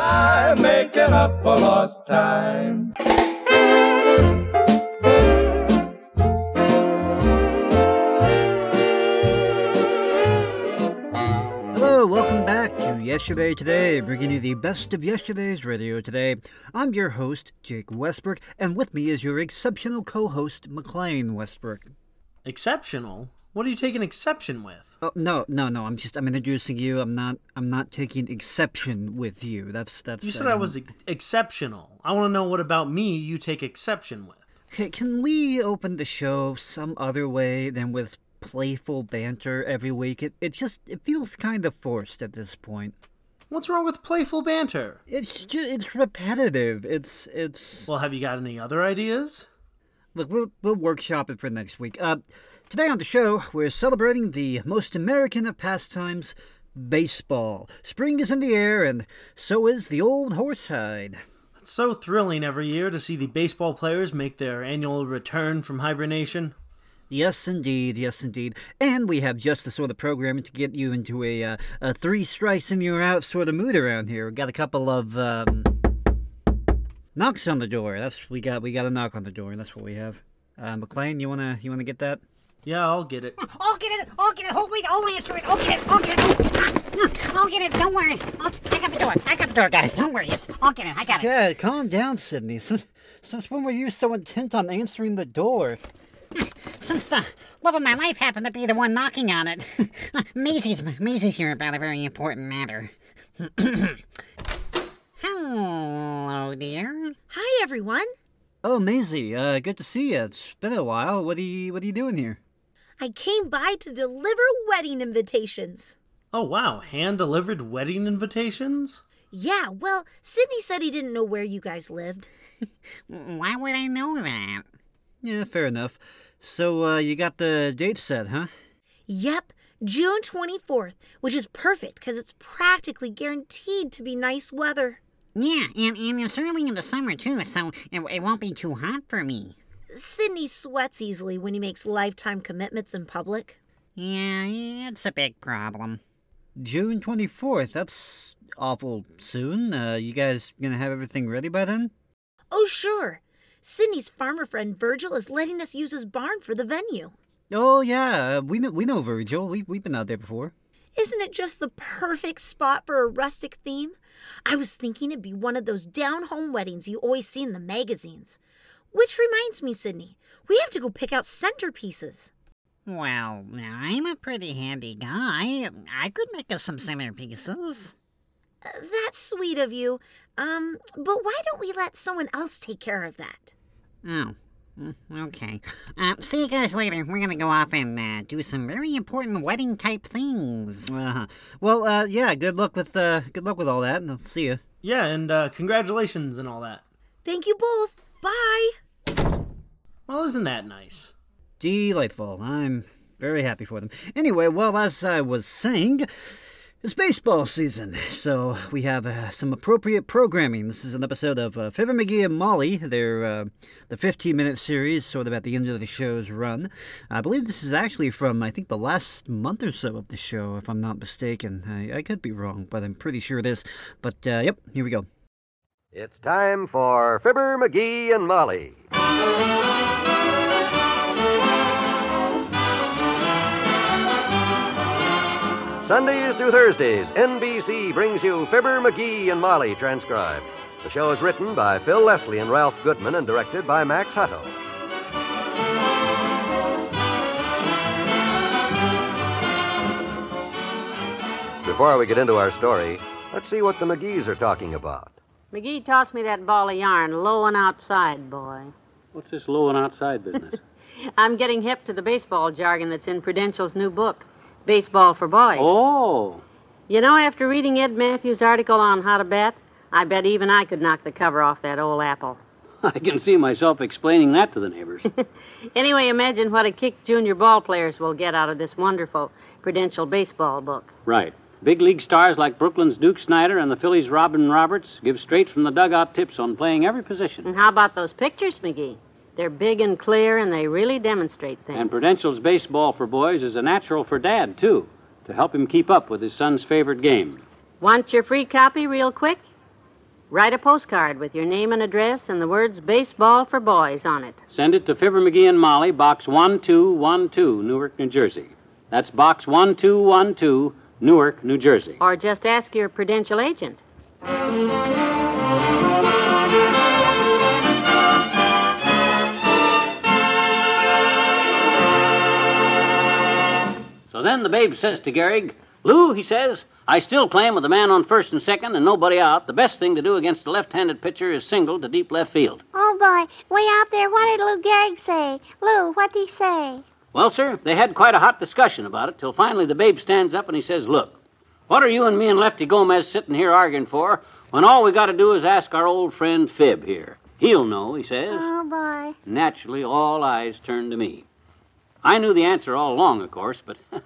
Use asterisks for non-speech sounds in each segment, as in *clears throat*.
by making up for lost time. Hello, welcome back to Yesterday Today, bringing you the best of yesterday's radio today. I'm your host, Jake Westbrook, and with me is your exceptional co-host, McLean Westbrook. Exceptional? What are you taking exception with? Oh no, no, no! I'm just I'm introducing you. I'm not I'm not taking exception with you. That's that's. You said I um, was exceptional. I want to know what about me you take exception with. Okay, can we open the show some other way than with playful banter every week? It it just it feels kind of forced at this point. What's wrong with playful banter? It's just it's repetitive. It's it's. Well, have you got any other ideas? Look, we'll, we'll workshop it for next week. Uh, today on the show, we're celebrating the most American of pastimes, baseball. Spring is in the air, and so is the old horsehide. It's so thrilling every year to see the baseball players make their annual return from hibernation. Yes, indeed. Yes, indeed. And we have just the sort of programming to get you into a, uh, a three strikes and you're out sort of mood around here. We got a couple of um, knocks on the door. That's we got. We got a knock on the door. And that's what we have. Uh, McLean, you wanna you wanna get that? Yeah, I'll get it. Mm, I'll get it. I'll get it. Hold wait. I'll answer it. I'll get it. I'll get it. Mm, mm, I'll get it. Don't worry. I'll, I got the door. I got the door, guys. Don't worry. I'll get it. I got it. Yeah, calm down, Sydney. Since, since when were you so intent on answering the door? Since the love of my life happened to be the one knocking on it, *laughs* Maisie's Maisie's here about a very important matter. *clears throat* Hello, dear. Hi, everyone. Oh, Maisie, uh, good to see you. It's been a while. What are you What are you doing here? I came by to deliver wedding invitations. Oh, wow. Hand delivered wedding invitations? Yeah, well, Sydney said he didn't know where you guys lived. *laughs* Why would I know that? Yeah, fair enough. So, uh, you got the date set, huh? Yep, June 24th, which is perfect because it's practically guaranteed to be nice weather. Yeah, and, and it's early in the summer too, so it, it won't be too hot for me. Sydney sweats easily when he makes lifetime commitments in public. Yeah, it's a big problem. June 24th. That's awful soon. Uh, you guys gonna have everything ready by then? Oh, sure. Sydney's farmer friend Virgil is letting us use his barn for the venue. Oh, yeah. uh, We know, we know Virgil. We've, we've been out there before. Isn't it just the perfect spot for a rustic theme? I was thinking it'd be one of those down home weddings you always see in the magazines. Which reminds me, Sydney, we have to go pick out centerpieces. Well, I'm a pretty handy guy. I could make us some centerpieces. Uh, That's sweet of you. Um, but why don't we let someone else take care of that? Oh, mm, okay. Uh, see you guys later. We're gonna go off and uh, do some very important wedding type things. Uh-huh. Well, uh, yeah. Good luck with uh, good luck with all that. and I'll see you. Yeah, and uh, congratulations and all that. Thank you both. Bye. Well, isn't that nice? Delightful. I'm very happy for them. Anyway, well, as I was saying, it's baseball season, so we have uh, some appropriate programming. This is an episode of uh, Fibber McGee and Molly. They're uh, the 15-minute series, sort of at the end of the show's run. I believe this is actually from I think the last month or so of the show, if I'm not mistaken. I, I could be wrong, but I'm pretty sure it is. But uh, yep, here we go. It's time for Fibber, McGee, and Molly. Sundays through Thursdays, NBC brings you Fibber, McGee, and Molly transcribed. The show is written by Phil Leslie and Ralph Goodman and directed by Max Hutto. Before we get into our story, let's see what the McGees are talking about. McGee tossed me that ball of yarn, low and outside, boy. What's this low and outside business? *laughs* I'm getting hip to the baseball jargon that's in Prudential's new book, Baseball for Boys. oh, You know, after reading Ed Mathews' article on how to bat, I bet even I could knock the cover off that old apple. *laughs* I can see myself explaining that to the neighbors. *laughs* Anyway, imagine what a kick junior ball players will get out of this wonderful Prudential baseball book. right. Big league stars like Brooklyn's Duke Snider and the Phillies' Robin Roberts give straight from the dugout tips on playing every position. And how about those pictures, McGee? They're big and clear, and they really demonstrate things. And Prudential's baseball for boys is a natural for Dad, too, to help him keep up with his son's favorite game. Want your free copy real quick? Write a postcard with your name and address and the words Baseball for Boys on it. Send it to Fibber McGee and Molly, Box 1212, Newark, New Jersey. That's Box 1212, Newark, New Jersey. Or just ask your prudential agent. So then the babe says to Gehrig, Lou, he says, I still claim with a man on first and second and nobody out, the best thing to do against a left-handed pitcher is single to deep left field. Oh boy, way out there, what did Lou Gehrig say? Lou, what'd he say? Well, sir, they had quite a hot discussion about it till finally the babe stands up and he says, Look, what are you and me and Lefty Gomez sitting here arguing for when all we got to do is ask our old friend Fib here? He'll know, he says. Oh boy. Naturally, all eyes turned to me. I knew the answer all along, of course, but. *laughs*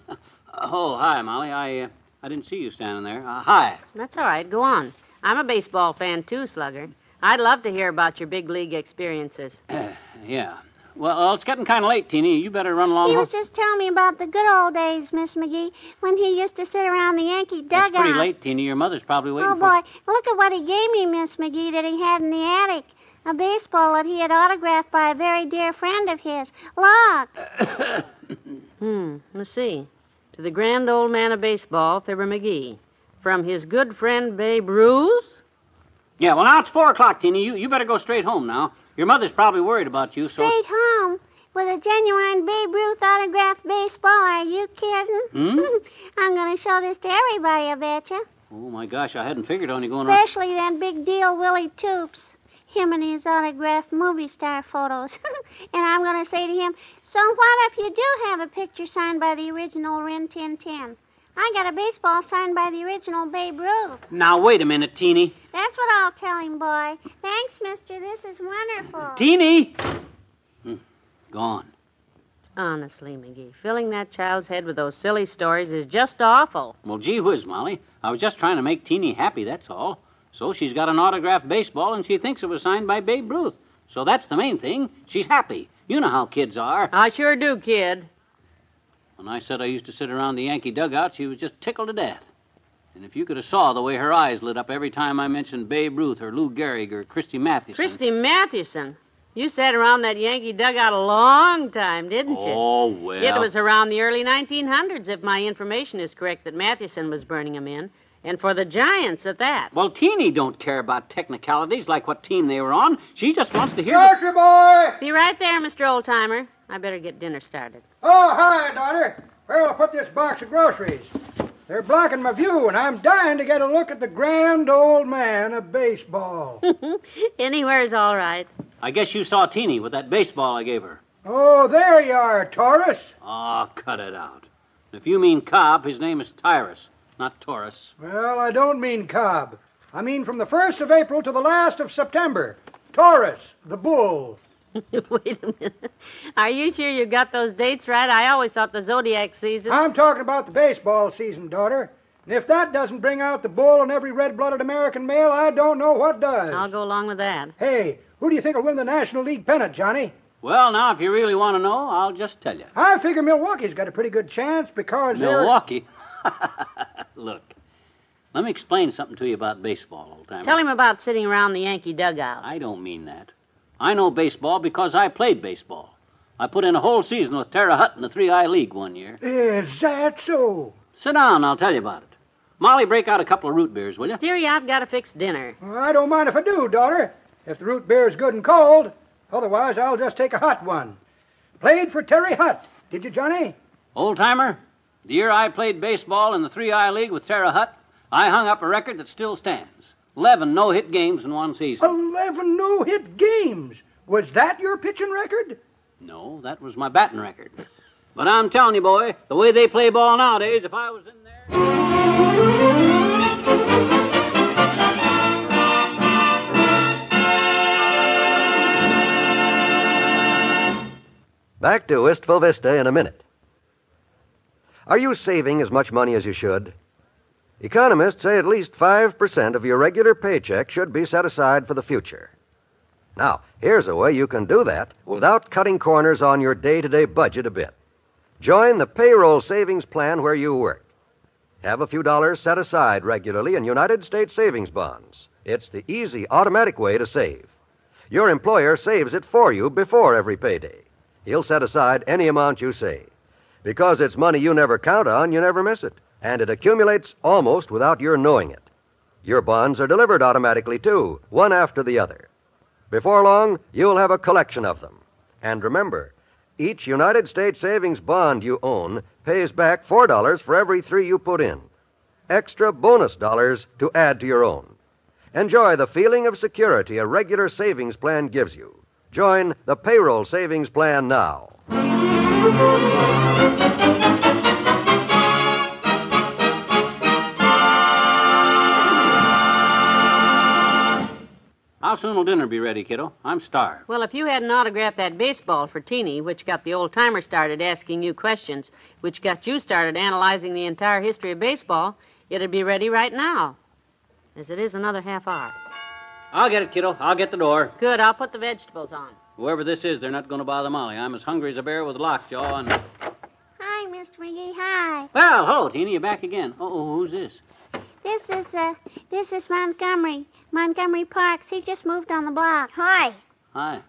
oh, hi, Molly. I, uh, I didn't see you standing there. Uh, hi. That's all right. Go on. I'm a baseball fan, too, Slugger. I'd love to hear about your big league experiences. *clears throat* Yeah. Well, it's getting kind of late, Teeny. You better run along. He home. was just telling me about the good old days, Miss McGee, when he used to sit around the Yankee dugout. It's dugout. pretty late, Teeny. Your mother's probably waiting Oh for boy, look at what he gave me, Miss McGee, that he had in the attic. A baseball that he had autographed by a very dear friend of his. Look. *coughs* Hmm, let's see. To the grand old man of baseball, Fibber McGee. From his good friend Babe Ruth? Yeah, well, now it's four o'clock, Teeny. You, you better go straight home now. Your mother's probably worried about you, so. Straight home with a genuine Babe Ruth autographed baseball. Are you kidding? Hmm? *laughs* I'm going to show this to everybody, I betcha. Oh, my gosh, I hadn't figured on you going on. Especially that big deal Willie Toops. Him and his autographed movie star photos. *laughs* and I'm going to say to him, So what if you do have a picture signed by the original Rin Tin Tin? I got a baseball signed by the original Babe Ruth. Now, wait a minute, Teeny. That's what I'll tell him, boy. Thanks, mister. This is wonderful. Teeny! Hmm, Gone. Honestly, McGee, filling that child's head with those silly stories is just awful. Well, gee whiz, Molly. I was just trying to make Teeny happy, that's all. So she's got an autographed baseball and she thinks it was signed by Babe Ruth. So that's the main thing. She's happy. You know how kids are. I sure do, kid. When I said I used to sit around the Yankee dugout, she was just tickled to death. And if you could have saw the way her eyes lit up every time I mentioned Babe Ruth or Lou Gehrig or Christy Mathewson. Christy Mathewson. You sat around that Yankee dugout a long time, didn't you? Oh, well. It was around the early 1900s, if my information is correct, that Mathewson was burning 'em in. And for the Giants at that. Well, Teeny don't care about technicalities like what team they were on. She just wants to hear. Grocery boy! Be right there, Mr. Oldtimer. I better get dinner started. Oh, hi, daughter. Where'll I put this box of groceries? They're blocking my view, and I'm dying to get a look at the grand old man of baseball. *laughs* Anywhere's all right. I guess you saw Teeny with that baseball I gave her. oh, there you are, Taurus. Oh, cut it out. If you mean Cobb, his name is Tyrus, not Taurus. Well, I don't mean Cobb. I mean from the 1st of April to the last of September. Taurus, the bull. *laughs* Wait a minute. Are you sure you got those dates right? I always thought the zodiac season. I'm talking about the baseball season, daughter. And if that doesn't bring out the bull in every red blooded American male, I don't know what does. I'll go along with that. Hey, who do you think will win the National League pennant, Johnny? Well, now, if you really want to know, I'll just tell you. I figure Milwaukee's got a pretty good chance because. Milwaukee. *laughs* Look, let me explain something to you about baseball, old timer. Tell him about sitting around the Yankee dugout. I don't mean that. I know baseball because I played baseball. I put in a whole season with Terre Haute in the 3I League one year. Is that so? Sit down, I'll tell you about it. Molly, break out a couple of root beers, will you? Dearie, I've got to fix dinner. Well, I don't mind if I do, daughter. If the root beer's good and cold. Otherwise, I'll just take a hot one. Played for Terry Hutt, did you, Johnny? Old timer, the year I played baseball in the 3I League with Terre Hutt, I hung up a record that still stands 11 no hit games in one season. Eleven no-hit games. Was that your pitching record? No, that was my batting record. But I'm telling you, boy, the way they play ball nowadays, if I was in there. Back to Wistful Vista in a minute. Are you saving as much money as you should? Economists say at least 5% of your regular paycheck should be set aside for the future. Now, here's a way you can do that without cutting corners on your day to day budget a bit. Join the payroll savings plan where you work. Have a few dollars set aside regularly in United States savings bonds. It's the easy, automatic way to save. Your employer saves it for you before every payday. He'll set aside any amount you say. Because it's money you never count on, you never miss it. And it accumulates almost without your knowing it. Your bonds are delivered automatically, too, one after the other. Before long, you'll have a collection of them. And remember, each United States savings bond you own pays back $4 for every three you put in. Extra bonus dollars to add to your own. Enjoy the feeling of security a regular savings plan gives you. Join the payroll savings plan now. How soon will dinner be ready, kiddo? I'm starved. Well, if you hadn't autographed that baseball for Teeny, which got the old timer started asking you questions, which got you started analyzing the entire history of baseball, it'd be ready right now. As it is another half hour. I'll get it, kiddo. I'll get the door. Good, I'll put the vegetables on. Whoever this is, they're not going to bother Molly. I'm as hungry as a bear with a lockjaw and. Hi, Mr. McGee. Hi. Well, hello, Teeny. You're back again. Oh, who's this? This is uh, this is Montgomery. Montgomery Parks. He just moved on the block. Hi. Hi.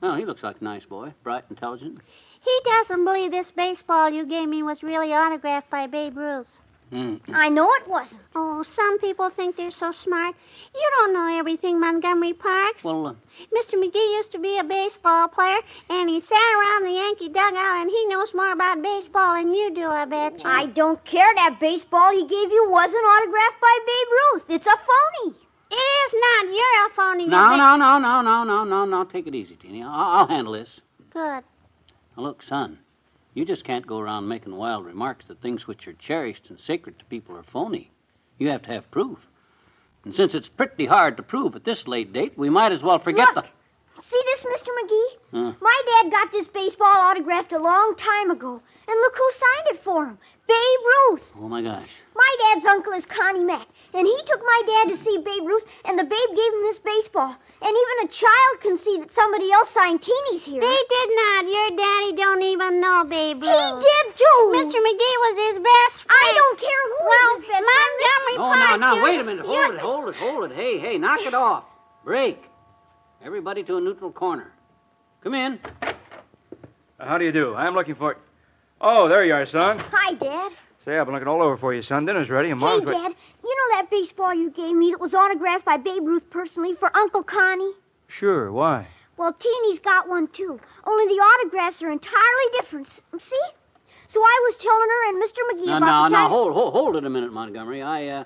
Well, he looks like a nice boy. Bright, intelligent. He doesn't believe this baseball you gave me was really autographed by Babe Ruth. Hmm. I know it wasn't. Oh, some people think they're so smart. You don't know everything, Montgomery Parks. Well, uh, Mr. McGee used to be a baseball player, and he sat around the Yankee dugout, and he knows more about baseball than you do, I bet you. I don't care. That baseball he gave you wasn't autographed by Babe Ruth. It's a phony. It is not. You're a phony. you no, ba- no, no, no, no, no, no, no. Take it easy, Teeny. I'll, I'll handle this. Good. Now, look, son, you just can't go around making wild remarks that things which are cherished and sacred to people are phony. You have to have proof. And since it's pretty hard to prove at this late date, we might as well forget Look. the. See this, Mr. McGee? Huh? My dad got this baseball autographed a long time ago. And look who signed it for him Babe Ruth. Oh, my gosh. My dad's uncle is Connie Mack, and he took my dad to see Babe Ruth, and the Babe gave him this baseball. And even a child can see that somebody else signed Teeny's here. They did not. Your daddy don't even know Babe Ruth. He did too. Mr. McGee was his best friend. I don't care who Well, was his best friend. Montgomery Oh, now, Park. now, wait a minute. Hold it, hold it, hold it. Hey, hey, knock it off. Break. Everybody to a neutral corner. Come in. How do you do? I'm looking for. Oh, there you are, son. Hi, Dad. Say, I've been looking all over for you, son. Dinner's ready, and Hey, Mom's. re- Dad. You know that baseball you gave me that was autographed by Babe Ruth personally for Uncle Connie? Sure. Why? Well, Teeny's got one too. Only the autographs are entirely different. See? So I was telling her and Mr. McGee Now, about now, the now, time. hold, hold, hold it a minute, Montgomery. I, uh,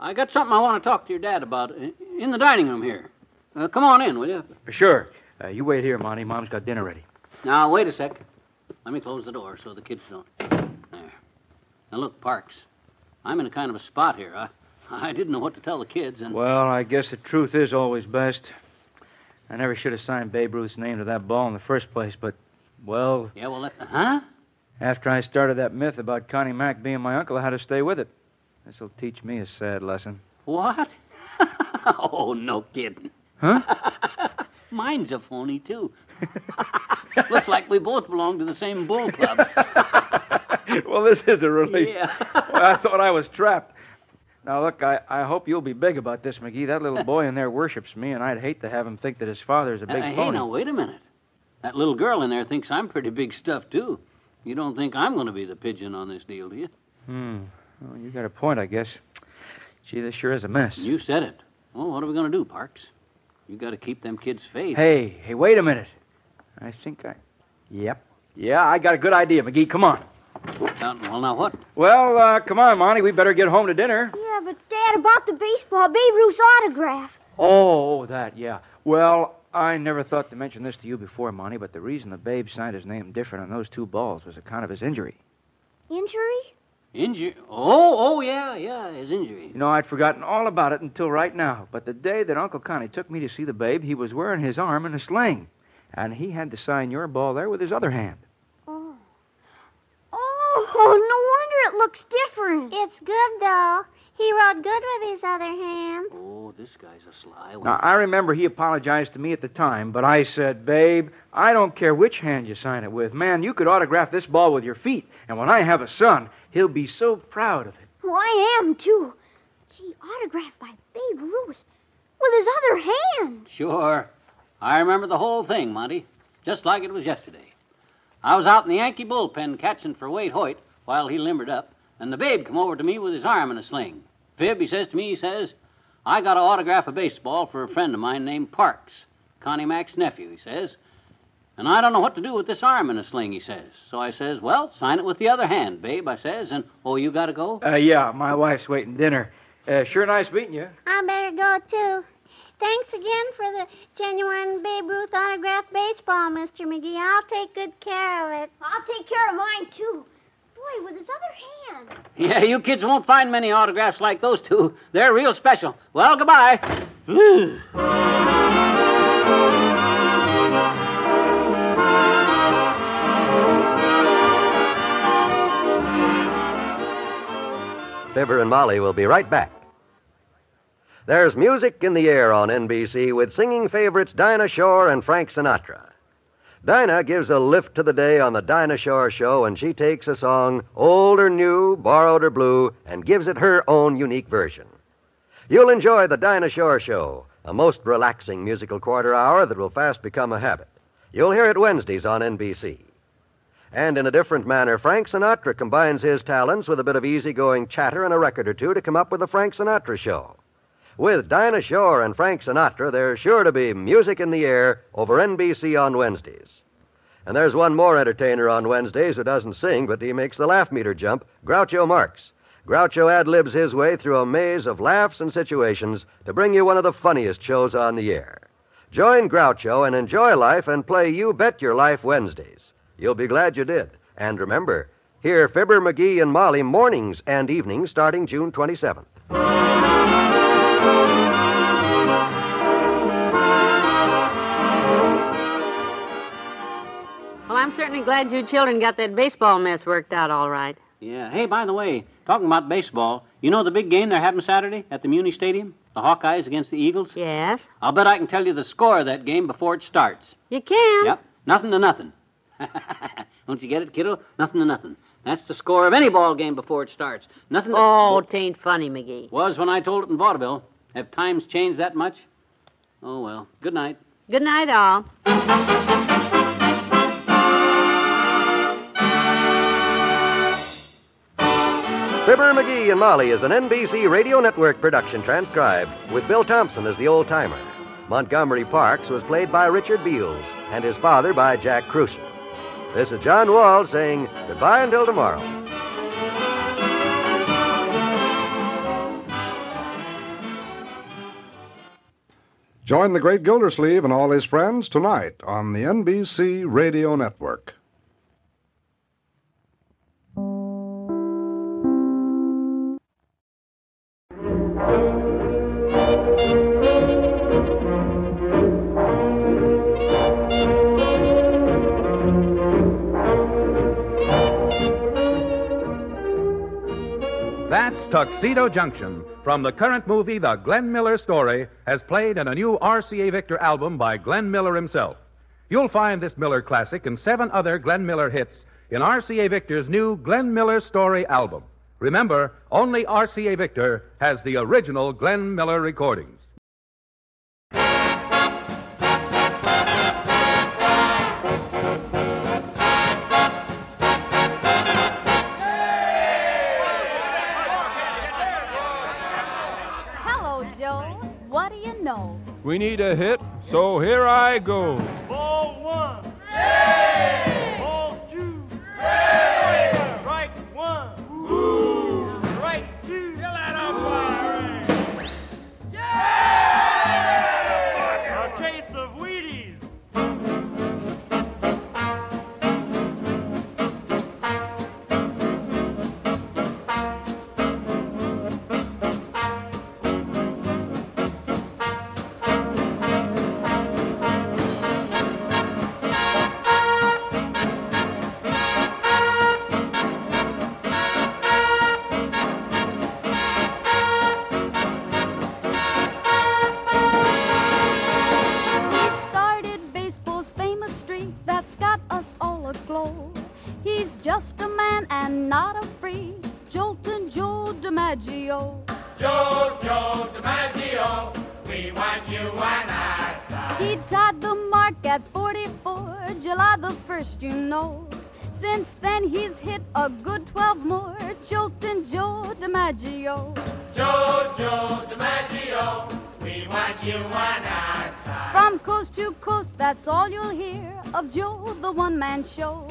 I got something I want to talk to your dad about in the dining room here. Uh, come on in, will you? Sure. Uh, you wait here, Monty. Mom's got dinner ready. Now, wait a sec. Let me close the door so the kids don't. There. Now, look, Parks. I'm in a kind of a spot here. I, I didn't know what to tell the kids, and Well, I guess the truth is always best. I never should have signed Babe Ruth's name to that ball in the first place, but, well, yeah, well, that, huh? after I started that myth about Connie Mack being my uncle, I had to stay with it. This'll teach me a sad lesson. What? *laughs* oh, no kidding. Huh? *laughs* Mine's a phony too. *laughs* Looks like we both belong to the same bull club. *laughs* well, this is a relief. Yeah. *laughs* Well, I thought I was trapped. Now, look, I, I hope you'll be big about this, McGee. That little boy in there worships me, and I'd hate to have him think that his father's a big Uh, hey, phony. now wait a minute. That little girl in there thinks I'm pretty big stuff too. You don't think I'm going to be the pigeon on this deal, do you? Hmm. Well, you got a point, I guess. Gee, this sure is a mess. You said it. Well, what are we going to do, Parks? You got to keep them kids' faith. Hey, hey, wait a minute. I think I. Yep. Yeah, I got a good idea, McGee. Come on. Now, well, now what? Well, uh, come on, Monty. We better get home to dinner. Yeah, but Dad, about the baseball, Babe Ruth's autograph. Oh, that, yeah. Well, I never thought to mention this to you before, Monty, but the reason the babe signed his name different on those two balls was account of his injury. Injury? Injury? Oh, oh, yeah, yeah, his injury. You know, I'd forgotten all about it until right now. But the day that Uncle Connie took me to see the babe, he was wearing his arm in a sling. And he had to sign your ball there with his other hand. Oh. Oh, no wonder it looks different. It's good, though. He wrote good with his other hand. Oh. Oh, this guy's a sly one. Now, I remember he apologized to me at the time, but I said, Babe, I don't care which hand you sign it with. Man, you could autograph this ball with your feet. And when I have a son, he'll be so proud of it. Oh, I am, too. Gee, autographed by Babe Ruth. with his other hand. Sure. I remember the whole thing, Monty, just like it was yesterday. I was out in the Yankee bullpen catching for Waite Hoyt while he limbered up, and the babe come over to me with his arm in a sling. Fib, he says to me, he says, I got to autograph a baseball for a friend of mine named Parks, Connie Mack's nephew, he says. And I don't know what to do with this arm in a sling, he says. So I says, Well, sign it with the other hand, babe, I says, and oh, you gotta go? Uh, yeah, my wife's waiting dinner. Uh, sure nice meeting you. I better go too. Thanks again for the genuine Babe Ruth autographed baseball, Mr. McGee. I'll take good care of it. I'll take care of mine, too. Boy, with his other hand. Yeah, you kids won't find many autographs like those two. They're real special. Well, goodbye. Ooh. Fibber and Molly will be right back. There's music in the air on NBC with singing favorites Dinah Shore and Frank Sinatra. Dinah gives a lift to the day on the Dinah Shore Show, and she takes a song, old or new, borrowed or blue, and gives it her own unique version. You'll enjoy the Dinah Shore Show, a most relaxing musical quarter hour that will fast become a habit. You'll hear it Wednesdays on NBC. And in a different manner, Frank Sinatra combines his talents with a bit of easygoing chatter and a record or two to come up with the Frank Sinatra Show. With Dinah Shore and Frank Sinatra, there's sure to be music in the air over NBC on Wednesdays. And there's one more entertainer on Wednesdays who doesn't sing, but he makes the laugh meter jump Groucho Marx. Groucho ad libs his way through a maze of laughs and situations to bring you one of the funniest shows on the air. Join Groucho and enjoy life and play You Bet Your Life Wednesdays. You'll be glad you did. And remember, hear Fibber, McGee, and Molly mornings and evenings starting June 27th. I'm certainly glad you children got that baseball mess worked out all right. Yeah. Hey, by the way, talking about baseball, you know the big game they're having Saturday at the Muni Stadium? The Hawkeyes against the Eagles? Yes. I'll bet I can tell you the score of that game before it starts. You can. Yep. Nothing to nothing. *laughs* Don't you get it, kiddo? Nothing to nothing. That's the score of any ball game before it starts. Nothing to... Oh, tain't funny, McGee. Was when I told it in vaudeville. Have times changed that much? Oh, well. Good night. Good night, all. Fibber, McGee, and Molly is an NBC Radio Network production transcribed with Bill Thompson as the old timer. Montgomery Parks was played by Richard Beals and his father by Jack Kruschen. This is John Wald saying goodbye until tomorrow. Join the great Gildersleeve and all his friends tonight on the NBC Radio Network. Tuxedo Junction from the current movie The Glenn Miller Story, has played in a new RCA Victor album by Glenn Miller himself. You'll find this Miller classic and seven other Glenn Miller hits in RCA Victor's new Glenn Miller Story album. Remember, only RCA Victor has the original Glenn Miller recordings. What do you know? We need a hit, so here I go. Ball one. Ball then, he's hit a good 12 more. Joltin' Joe DiMaggio. Joe, Joe DiMaggio, we want you on our side. From coast to coast, that's all you'll hear of Joe, the one man show.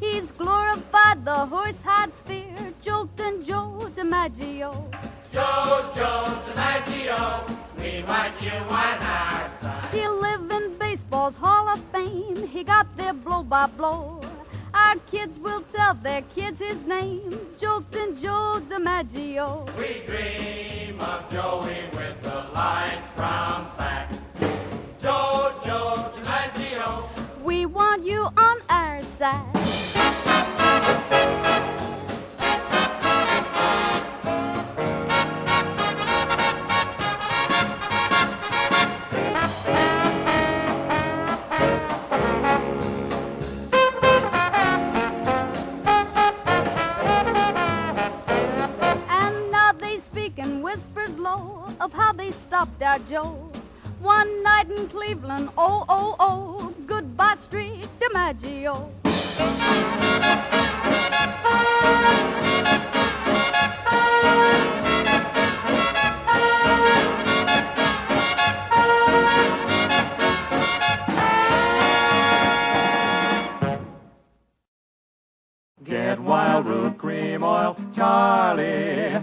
He's glorified the horse hides fear. Joltin' Joe DiMaggio. Joe, Joe DiMaggio, we want you on our side. He'll live in baseball's Hall of Fame. He got there blow by blow. Our kids will tell their kids his name, Joltin' Joe DiMaggio. We dream of Joey with the light from back. Joe, Joe DiMaggio, We want you on our side. Of how they stopped our Joe. One night in Cleveland, oh, oh, oh, goodbye, Street DiMaggio. Get Wildroot Cream Oil, Charlie.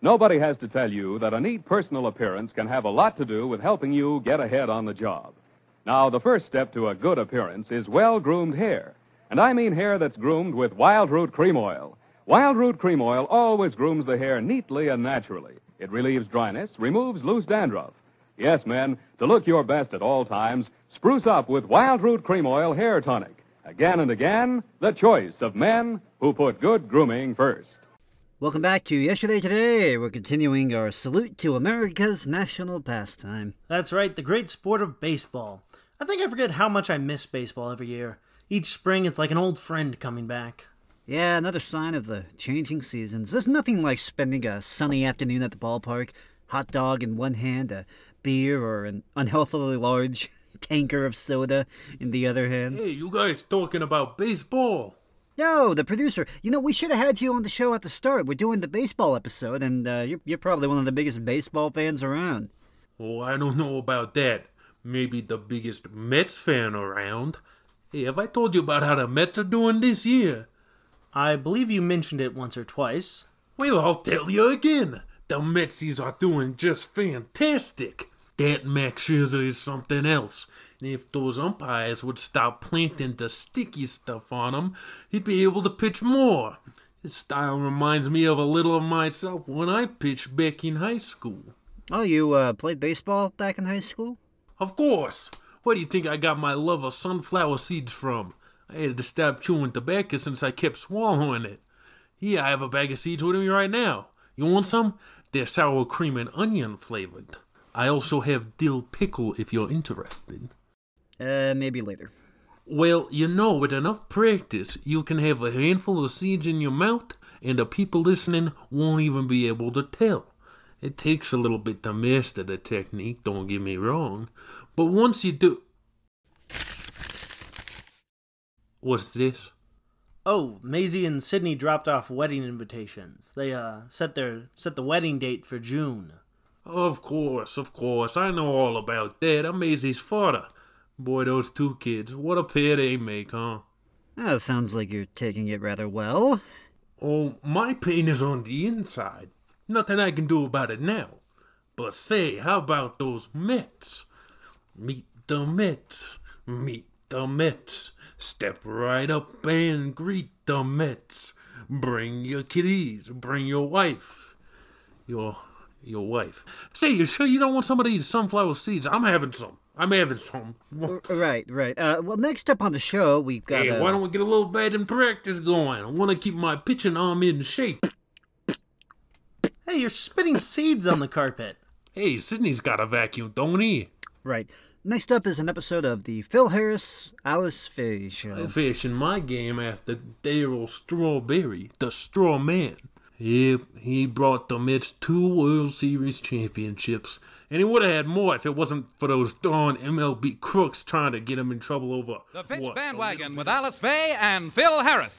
Nobody has to tell you that a neat personal appearance can have a lot to do with helping you get ahead on the job. Now, the first step to a good appearance is well groomed hair. And I mean hair that's groomed with Wildroot Cream Oil. Wildroot Cream Oil always grooms the hair neatly and naturally. It relieves dryness, removes loose dandruff. Yes, men, to look your best at all times, spruce up with Wildroot Cream Oil Hair Tonic. Again and again, the choice of men who put good grooming first. Welcome back to Yesterday Today. We're continuing our salute to America's national pastime. That's right, the great sport of baseball. I think I forget how much I miss baseball every year. Each spring, it's like an old friend coming back. Yeah, another sign of the changing seasons. There's nothing like spending a sunny afternoon at the ballpark, hot dog in one hand, a beer or an unhealthily large *laughs* tanker of soda in the other hand. Hey, you guys talking about baseball? No, the producer. You know, we should have had you on the show at the start. We're doing the baseball episode, and uh, you're, you're probably one of the biggest baseball fans around. Oh, I don't know about that. Maybe the biggest Mets fan around. Hey, have I told you about how the Mets are doing this year? I believe you mentioned it once or twice. Well, I'll tell you again. The Metsies are doing just fantastic. That Max Scherzer is something else. And if those umpires would stop planting the sticky stuff on him, he'd be able to pitch more. His style reminds me of a little of myself when I pitched back in high school. Oh, you uh, played baseball back in high school? Of course. Where do you think I got my love of sunflower seeds from? I had to stop chewing tobacco since I kept swallowing it. Here, I have a bag of seeds with me right now. You want some? They're sour cream and onion flavored. I also have dill pickle if you're interested. Uh, maybe later. Well, you know, with enough practice, you can have a handful of seeds in your mouth, and the people listening won't even be able to tell. It takes a little bit to master the technique, don't get me wrong. But once you do. What's this? Oh, Maisie and Sydney dropped off wedding invitations. They uh set their set the wedding date for June. Of course, of course. I know all about that. I'm Maisie's father. Boy, those two kids, what a pair they make, huh? Oh, sounds like you're taking it rather well. Oh, my pain is on the inside. Nothing I can do about it now. But say, how about those Mets? Meet the Mets. Meet the Mets. Step right up and greet the Mets. Bring your kiddies. Bring your wife. Your your wife. Say, you sure you don't want some of these sunflower seeds? I'm having some. I'm having some. Right, right. Uh, well, next up on the show, we've got. Hey, why don't we get a little batting practice going? I want to keep my pitching arm in shape. Hey, you're spitting seeds on the carpet. Hey, Sydney's got a vacuum, don't he? Right. Next up is an episode of the Phil Harris Alice Faye Show. I in my game after Darryl Strawberry, the straw man. Yep, he brought the Mets two World Series championships. And he would have had more if it wasn't for those darn MLB crooks trying to get him in trouble over The Fitch what, Bandwagon with Alice Faye and Phil Harris.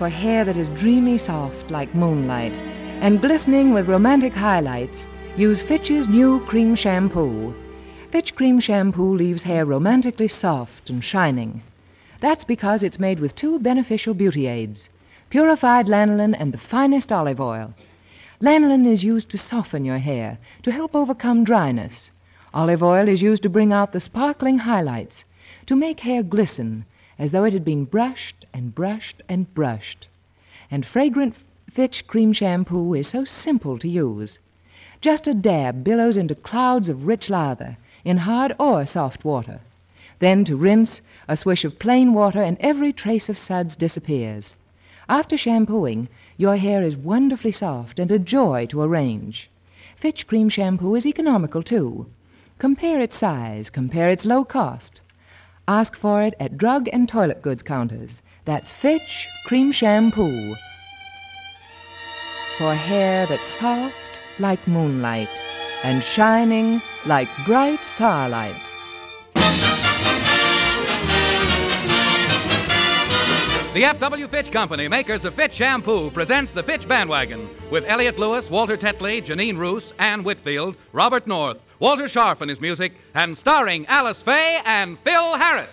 For hair that is dreamy soft like moonlight and glistening with romantic highlights, use Fitch's new cream shampoo. Fitch cream shampoo leaves hair romantically soft and shining. That's because it's made with two beneficial beauty aids purified lanolin and the finest olive oil. Lanolin is used to soften your hair, to help overcome dryness. Olive oil is used to bring out the sparkling highlights, to make hair glisten as though it had been brushed and brushed and brushed. And fragrant Fitch cream shampoo is so simple to use. Just a dab billows into clouds of rich lather in hard or soft water. Then to rinse, a swish of plain water and every trace of suds disappears. After shampooing, your hair is wonderfully soft and a joy to arrange. Fitch cream shampoo is economical too. Compare its size, compare its low cost. Ask for it at drug and toilet goods counters. That's Fitch cream shampoo. For hair that's soft like moonlight and shining like bright starlight. The F.W. Fitch Company, makers of Fitch Shampoo, presents the Fitch Bandwagon with Elliott Lewis, Walter Tetley, Jeanine Roose, Anne Whitfield, Robert North, Walter Scharf and his music, and starring Alice Faye and Phil Harris.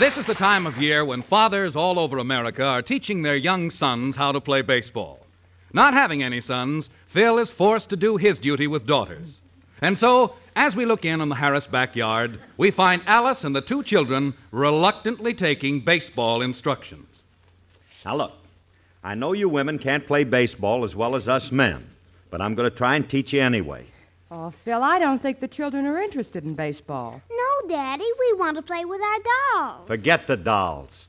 This is the time of year when fathers all over America are teaching their young sons how to play baseball. Not having any sons, Phil is forced to do his duty with daughters. And so, as we look in on the Harris backyard, we find Alice and the two children reluctantly taking baseball instructions. Now, look, I know you women can't play baseball as well as us men, but I'm going to try and teach you anyway. Oh, Phil, I don't think the children are interested in baseball. No, Daddy, we want to play with our dolls. Forget the dolls.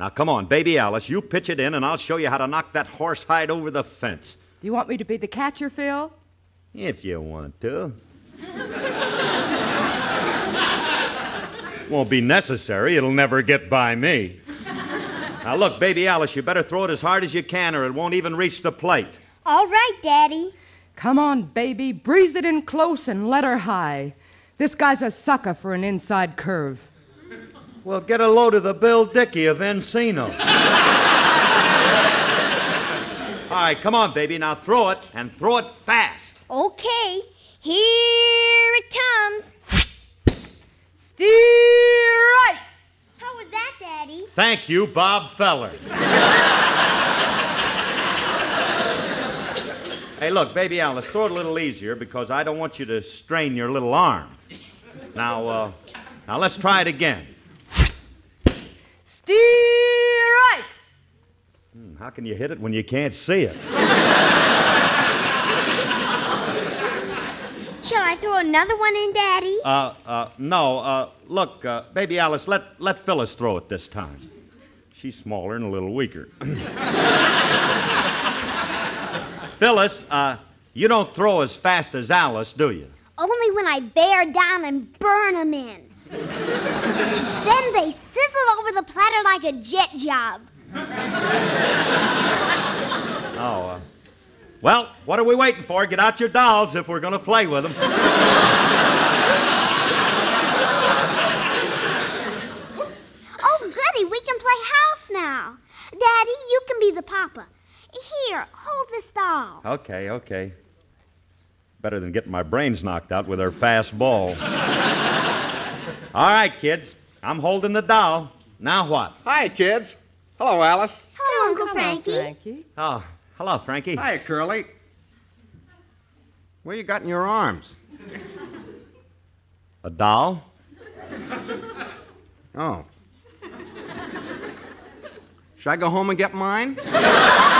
Now, come on, baby Alice, you pitch it in, and I'll show you how to knock that horsehide over the fence. Do you want me to be the catcher, Phil? If you want to. *laughs* Won't be necessary. It'll never get by me. Now, look, baby Alice, you better throw it as hard as you can, or it won't even reach the plate. All right, Daddy. Come on, baby. Breeze it in close and let her high. This guy's a sucker for an inside curve. Well, get a load of the Bill Dickey of Encino. *laughs* All right, come on, baby. Now throw it, and throw it fast. Okay, here it comes. Steer right. How was that, Daddy? Thank you, Bob Feller. *laughs* hey, look, baby Alice, throw it a little easier because I don't want you to strain your little arm. Now, uh, now let's try it again. Steer right. Hmm, How can you hit it when you can't see it? Shall I throw another one in, Daddy? Uh, uh, no. Uh, look, uh, baby Alice, let let Phyllis throw it this time. She's smaller and a little weaker. *clears throat* Phyllis, uh, you don't throw as fast as Alice, do you? Only when I bear down and burn 'em in. then they sizzle over the platter like a jet job. Oh, uh, Well, what are we waiting for? Get out your dolls if we're going to play with them. Oh, goody, we can play house now. Daddy, you can be the papa. Here, hold this doll. Okay, okay. Better than getting my brains knocked out with her fast ball. *laughs* All right, kids. I'm holding the doll. Now what? Hi, kids. Hello, Alice. Hello, Uncle Frankie. Frankie. Oh, hello, Frankie. Hi, Curly. What you got in your arms? A doll? Oh. Should I go home and get mine? *laughs*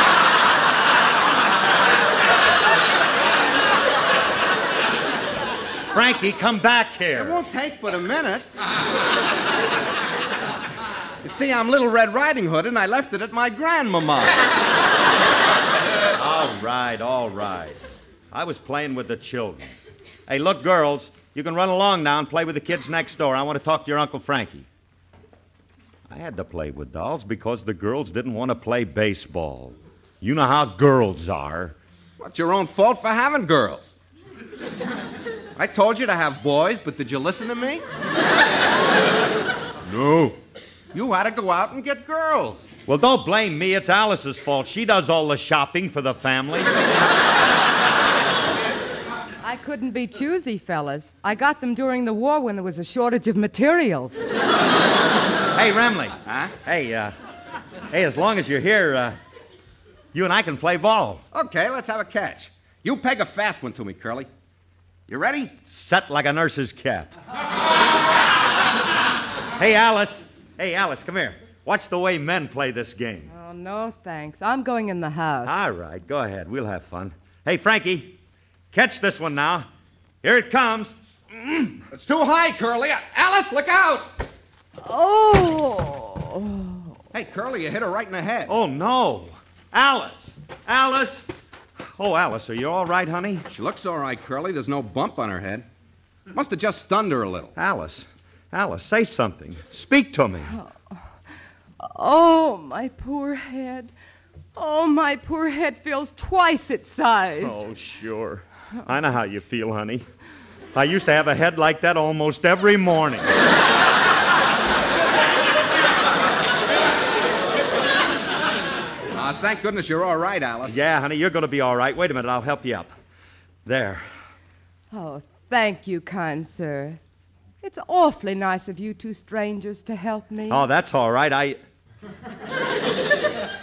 Frankie, come back here. It won't take but a minute. You see, I'm Little Red Riding Hood, and I left it at my grandmama. All right, all right. I was playing with the children. Hey, look, girls, you can run along now and play with the kids next door. I want to talk to your Uncle Frankie. I had to play with dolls because the girls didn't want to play baseball. You know how girls are. What's your own fault for having girls? I told you to have boys, but did you listen to me? No. You had to go out and get girls. Well, don't blame me. It's Alice's fault. She does all the shopping for the family. I couldn't be choosy, fellas. I got them during the war when there was a shortage of materials. hey, Remley. Huh? Hey, uh, hey, as long as you're here, uh, you and I can play ball. Okay, let's have a catch. You peg a fast one to me, Curly. You ready? Set like a nurse's cat. *laughs* hey, Alice. Hey, Alice, come here. Watch the way men play this game. Oh, no, thanks. I'm going in the house. All right, go ahead. We'll have fun. Hey, Frankie, catch this one now. Here it comes. Mm-hmm. It's too high, Curly. Alice, look out! Oh. Hey, Curly, you hit her right in the head. Oh, no. Alice. Alice. Oh, Alice, are you all right, honey? She looks all right, Curly. There's no bump on her head. Must have just stunned her a little. Alice. Alice, say something. Speak to me. Oh, my poor head. Oh, my poor head feels twice its size. Oh, sure. I know how you feel, honey. I used to have a head like that almost every morning. *laughs* thank goodness you're all right, Alice. Yeah, honey, you're going to be all right. Wait a minute, I'll help you up. There. Oh, thank you, kind sir. It's awfully nice of you two strangers to help me. Oh, that's all right. I. *laughs*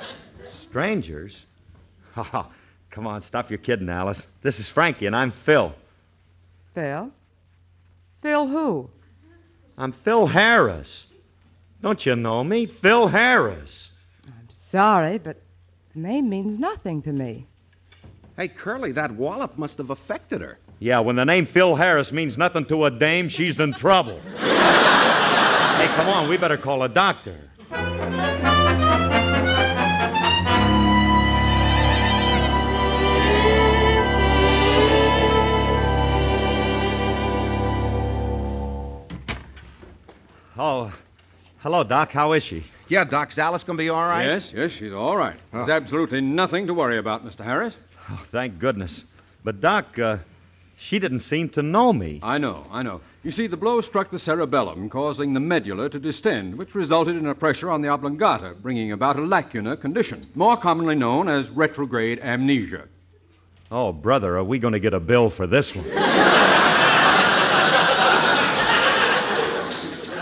Strangers? Oh, come on, stop your kidding, Alice. This is Frankie, and I'm Phil. Phil? Phil who? I'm Phil Harris. Don't you know me? Phil Harris. I'm sorry, but the name means nothing to me. Hey, Curly, that wallop must have affected her. Yeah, when the name Phil Harris means nothing to a dame, she's in trouble. *laughs* hey, come on, we better call a doctor. Oh, hello, Doc. How is she? Yeah, Doc's Alice gonna be all right? Yes, yes, she's all right. There's absolutely nothing to worry about, Mr. Harris. Oh, thank goodness. But, Doc, uh, she didn't seem to know me. I know, I know. You see, the blow struck the cerebellum, causing the medulla to distend, which resulted in a pressure on the oblongata, bringing about a lacunar condition, more commonly known as retrograde amnesia. Oh, brother, are we going to get a bill for this one? *laughs*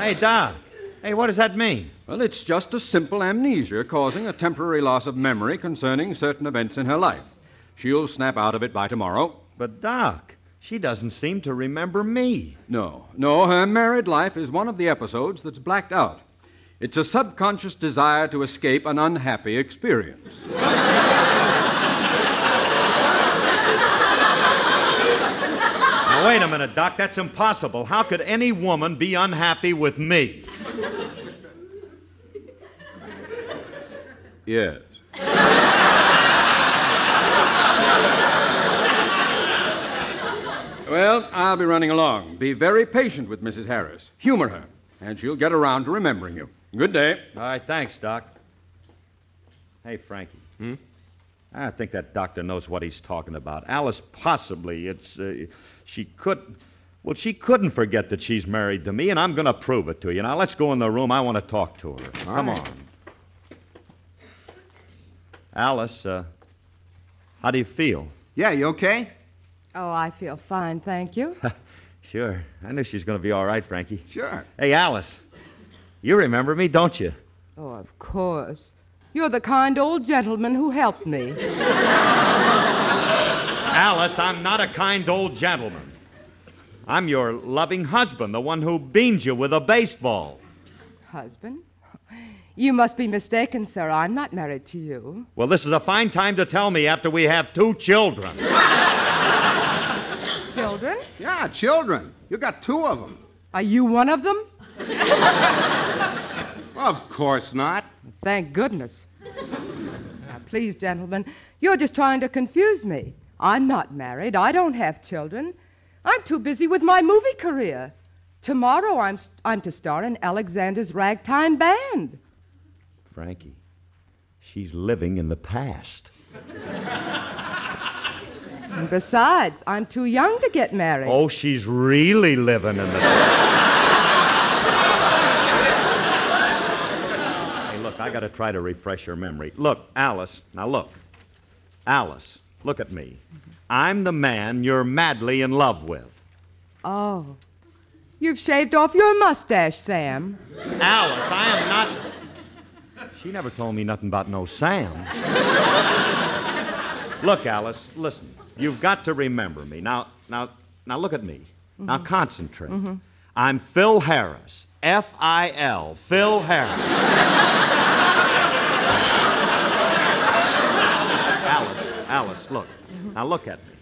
hey, Doc. Hey, what does that mean? Well, it's just a simple amnesia causing a temporary loss of memory concerning certain events in her life. She'll snap out of it by tomorrow. But, Doc, she doesn't seem to remember me. No, no, her married life is one of the episodes that's blacked out. It's a subconscious desire to escape an unhappy experience. *laughs* Now, wait a minute, Doc. That's impossible. How could any woman be unhappy with me? Yes. Well, I'll be running along. Be very patient with Mrs. Harris. Humor her, and she'll get around to remembering you. Good day. All right, thanks, Doc. Hey, Frankie. Hmm? I think that doctor knows what he's talking about. Alice, possibly, it's. Uh, she could. Well, she couldn't forget that she's married to me, and I'm going to prove it to you. Now, let's go in the room. I want to talk to her. Come right. on. Alice, uh, how do you feel? Yeah, you okay? Oh, I feel fine, thank you. *laughs* Sure. I knew she was going to be all right, Frankie. Sure. Hey, Alice. You remember me, don't you? Oh, of course. You're the kind old gentleman who helped me. *laughs* Alice, I'm not a kind old gentleman. I'm your loving husband, the one who beans you with a baseball. Husband? You must be mistaken, sir. I'm not married to you. Well, this is a fine time to tell me after we have two children. Children? Yeah, children. You got two of them. Are you one of them? Of course not. Thank goodness. Now, please, gentlemen, you're just trying to confuse me. I'm not married. I don't have children. I'm too busy with my movie career. Tomorrow I'm, I'm to star in Alexander's Ragtime Band. Frankie, she's living in the past. And besides, I'm too young to get married. Oh, she's really living in the Hey, look, I got to try to refresh your memory. Look, Alice, now look. Alice, look at me. I'm the man you're madly in love with. Oh. You've shaved off your mustache, Sam. Alice, I am not. She never told me nothing about no Sam. look, Alice, listen. You've got to remember me. Now, now, now look at me. Now mm-hmm. concentrate. Mm-hmm. I'm Phil Harris. F I L. Phil Harris. *laughs* Alice, look. Now look at me.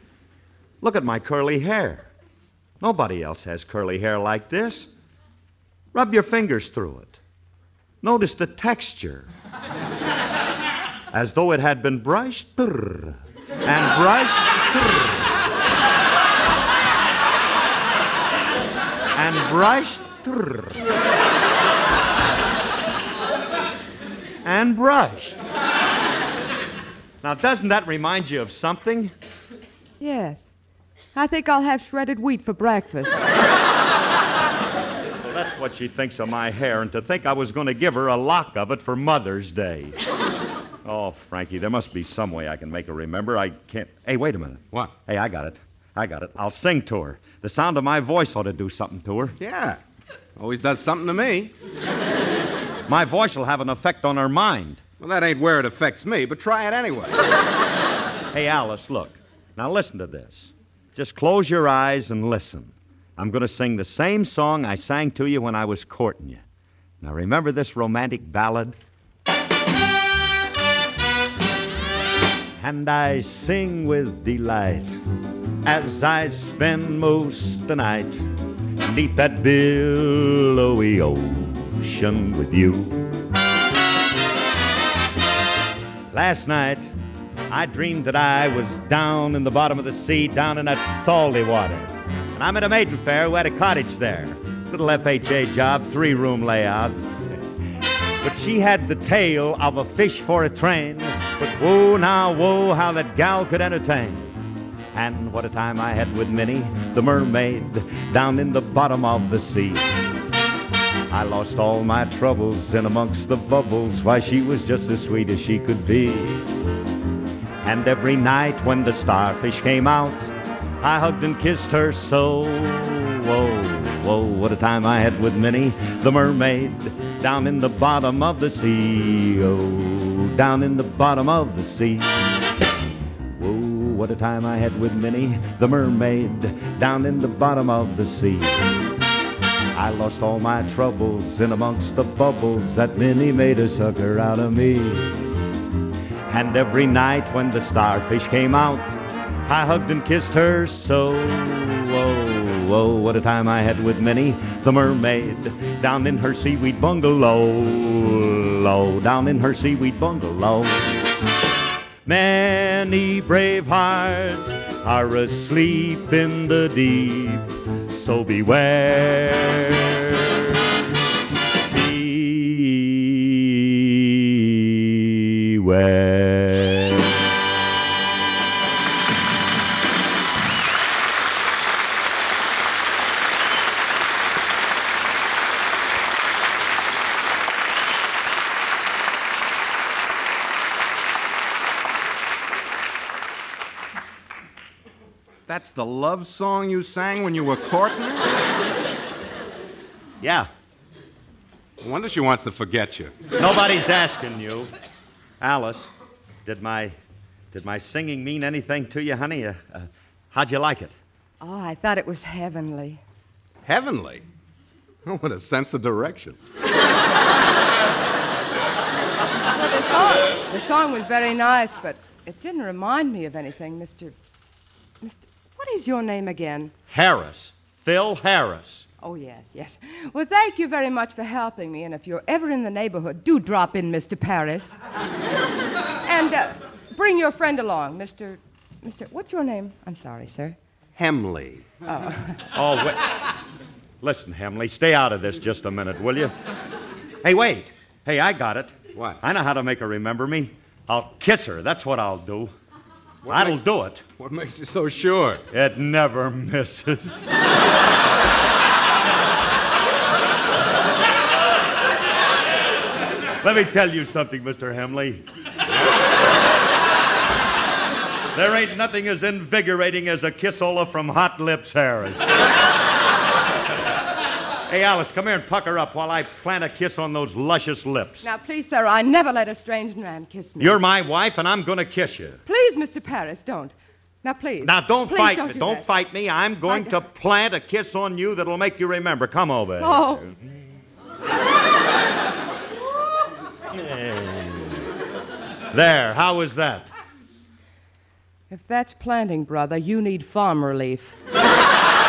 Look at my curly hair. Nobody else has curly hair like this. Rub your fingers through it. Notice the texture. As though it had been brushed brrr, and brushed brrr, and brushed brrr, and brushed. Now, doesn't that remind you of something? Yes. I think I'll have shredded wheat for breakfast. *laughs* Well, that's what she thinks of my hair, and to think I was going to give her a lock of it for Mother's Day. Oh, Frankie, there must be some way I can make her remember. I can't. Hey, wait a minute. What? Hey, I got it. I got it. I'll sing to her. The sound of my voice ought to do something to her. Yeah. Always does something to me. My voice will have an effect on her mind. Well, that ain't where it affects me, but try it anyway. *laughs* Hey, Alice, look. Now listen to this. Just close your eyes and listen. I'm going to sing the same song I sang to you when I was courting you. Now remember this romantic ballad? And I sing with delight as I spend most the night neath that billowy ocean with you. Last night, I dreamed that I was down in the bottom of the sea, down in that salty water. And I met a maiden fair who had a cottage there. Little FHA job, three room layout. But she had the tail of a fish for a train. But whoa, now, whoa, how that gal could entertain. And what a time I had with Minnie, the mermaid, down in the bottom of the sea. I lost all my troubles in amongst the bubbles. Why, she was just as sweet as she could be. And every night when the starfish came out, I hugged and kissed her so. Whoa, whoa, what a time I had with Minnie, the mermaid, down in the bottom of the sea. Oh, down in the bottom of the sea. Whoa, what a time I had with Minnie, the mermaid, down in the bottom of the sea. I lost all my troubles in amongst the bubbles that Minnie made a sucker out of me. And every night when the starfish came out, I hugged and kissed her so. Whoa, whoa, what a time I had with Minnie, the mermaid, down in her seaweed bungalow. Low, down in her seaweed bungalow. Many brave hearts are asleep in the deep, so beware. Beware. That's the love song you sang when you were courting her? Yeah. No wonder she wants to forget you. Nobody's asking you. Alice, did my did my singing mean anything to you, honey? Uh, uh, how'd you like it? Oh, I thought it was heavenly. Heavenly. Oh, what a sense of direction. Well, the, song, the song was very nice, but it didn't remind me of anything, Mr. Mr. What is your name again? Harris. Phil Harris. Oh, yes, yes. Well, thank you very much for helping me, and if you're ever in the neighborhood, do drop in, Mr. Paris. *laughs* and uh, bring your friend along, Mr. Mr. What's your name? I'm sorry, sir. Hemley. Oh. *laughs* Oh, wait. Listen, Hemley, stay out of this just a minute, will you? Hey, wait. Hey, I got it. What? I know how to make her remember me. I'll kiss her. That's what I'll do. That'll makes- do it. What makes you so sure? It never misses. *laughs* Let me tell you something, Mr. Hemley. There ain't nothing as invigorating as a kissola from Hot Lips Harris. Hey, Alice, come here and pucker up while I plant a kiss on those luscious lips. Now, please, sir, I never let a strange man kiss me. You're my wife, and I'm going to kiss you. Please, Mr. Paris, don't. Now, please. Now, don't Please fight don't me. do Don't that. fight me. I'm going I- to plant a kiss on you that'll make you remember. Come over. Oh. There, how was that? If that's planting, brother, you need farm relief. *laughs*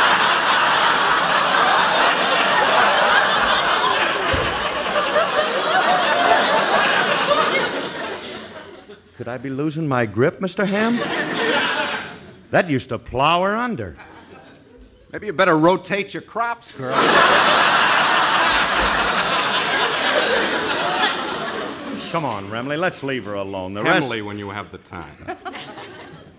Could I be losing my grip, Mr. Ham? that used to plow her under. Maybe you better rotate your crops, girl. Come on, Remley, let's leave her alone. The rest, when you have the time.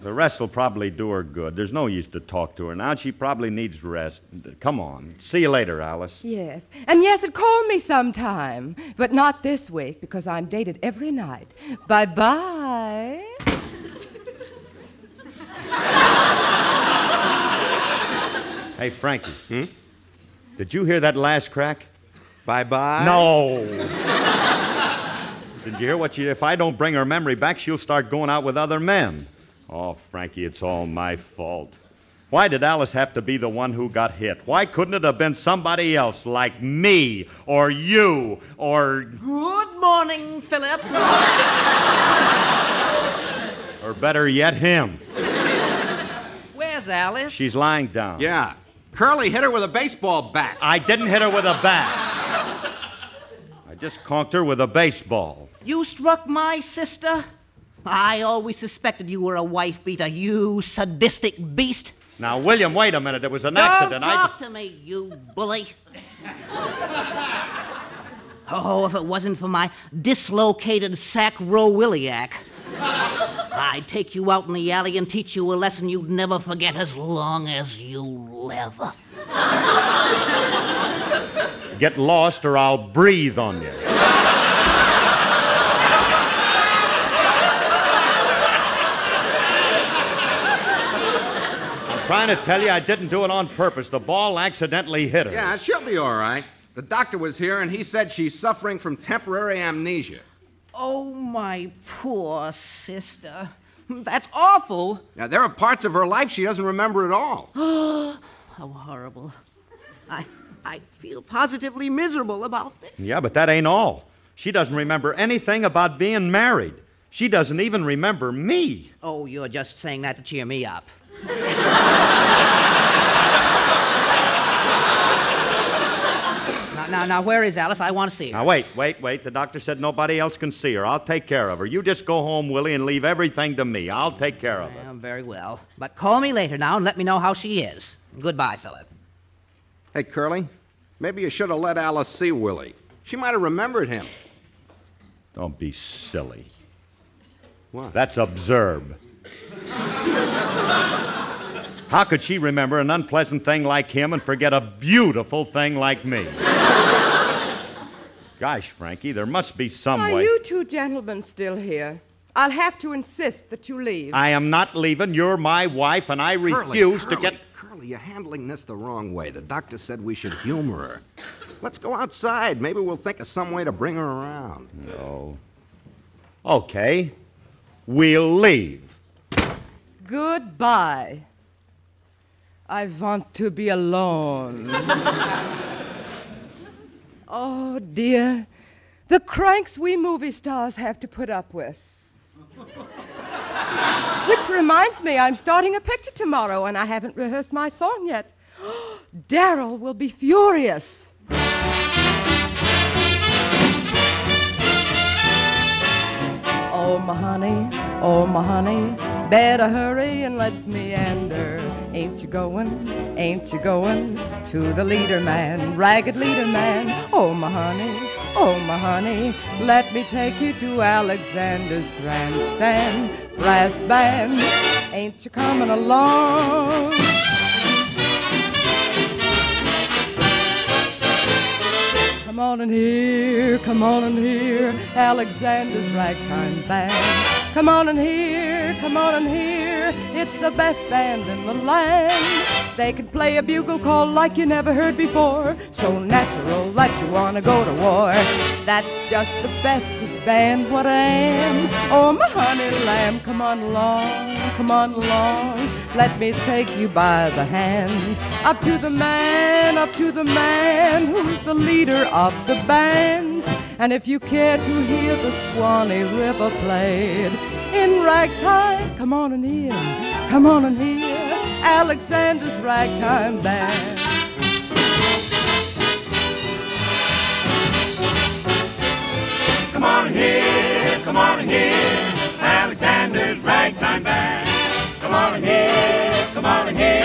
The rest will probably do her good. There's no use to talk to her now. She probably needs rest. Come on. See you later, Alice. Yes. And yes, it called me sometime, but not this week because I'm dated every night. Bye bye. *laughs* Hey, Frankie. Hmm? Did you hear that last crack? Bye bye. No. *laughs* Did you hear what she? If I don't bring her memory back, she'll start going out with other men. Oh, Frankie, it's all my fault. Why did Alice have to be the one who got hit? Why couldn't it have been somebody else like me or you or Good morning, Philip. or better yet him? Where's Alice? She's lying down. Yeah. Curly hit her with a baseball bat. I didn't hit her with a bat. I just conked her with a baseball. You struck my sister? I always suspected you were a wife beater, you sadistic beast. Now, William, wait a minute. It was an Don't accident. I. talk to me, you bully. Oh, if it wasn't for my dislocated sacroiliac, I'd take you out in the alley and teach you a lesson you'd never forget as long as you live. Get lost or I'll breathe on you. Trying to tell you I didn't do it on purpose. The ball accidentally hit her. Yeah, she'll be all right. The doctor was here and he said she's suffering from temporary amnesia. Oh, my poor sister. That's awful. Now, there are parts of her life she doesn't remember at all. *gasps* How horrible. I, I feel positively miserable about this. Yeah, but that ain't all. She doesn't remember anything about being married. She doesn't even remember me. Oh, you're just saying that to cheer me up. Now, now, now, where is Alice? I want to see her. Now, wait, wait, wait. The doctor said nobody else can see her. I'll take care of her. You just go home, Willie, and leave everything to me. I'll take care of her. Well, very well. But call me later now and let me know how she is. Goodbye, Philip. Hey, Curly, maybe you should have let Alice see Willie. She might have remembered him. Don't be silly. What? That's absurd. How could she remember an unpleasant thing like him and forget a beautiful thing like me? Gosh, Frankie, there must be some Are way. Are you two gentlemen still here? I'll have to insist that you leave. I am not leaving. You're my wife, and I refuse Curly, to get. Curly, you're handling this the wrong way. The doctor said we should humor her. Let's go outside. Maybe we'll think of some way to bring her around. No. Okay. We'll leave. Goodbye. I want to be alone. *laughs* oh, dear. The cranks we movie stars have to put up with. Which reminds me, I'm starting a picture tomorrow and I haven't rehearsed my song yet. *gasps* Darryl will be furious. Oh, my honey, oh, my honey, better hurry and let's meander. Ain't you going, ain't you going to the leader man, ragged leader man? Oh, my honey, oh, my honey, let me take you to Alexander's grandstand, brass band. Ain't you coming along? Come on in here, come on in here, Alexander's ragtime band. Come on in here, come on in here, it's the best band in the land. They can play a bugle call like you never heard before, so natural that you wanna go to war. That's just the bestest band what I am. Oh, my honey lamb, come on along, come on along, let me take you by the hand. Up to the man, up to the man who's the leader of the band. And if you care to hear the Swanee River played in ragtime, come on and hear, come on and hear Alexander's ragtime band. Come on here, come on in here, Alexander's ragtime band. Come on in here, come on in here,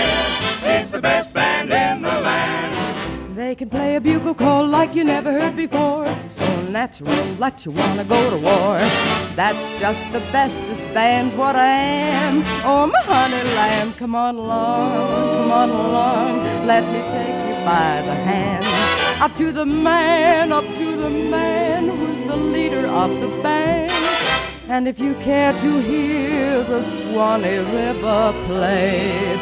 it's the best band in the land. They can play a bugle call like you never heard before, so natural that you wanna go to war. That's just the bestest band what I am. Oh, my honey lamb, come on along, come on along, let me take you by the hand. Up to the man, up to the man of the band. And if you care to hear the Swanee River played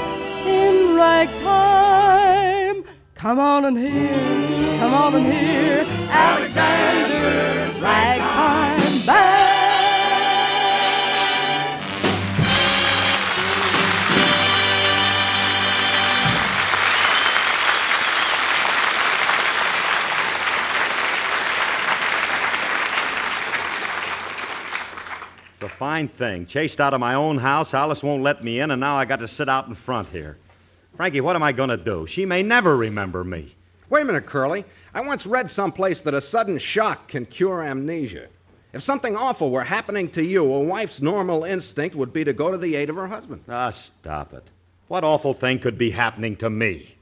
in ragtime, come on and hear, come on and hear Alexander's ragtime fine thing. Chased out of my own house, Alice won't let me in, and now I got to sit out in front here. Frankie, what am I going to do? She may never remember me. Wait a minute, Curly. I once read someplace that a sudden shock can cure amnesia. If something awful were happening to you, a wife's normal instinct would be to go to the aid of her husband. Ah, stop it. What awful thing could be happening to me?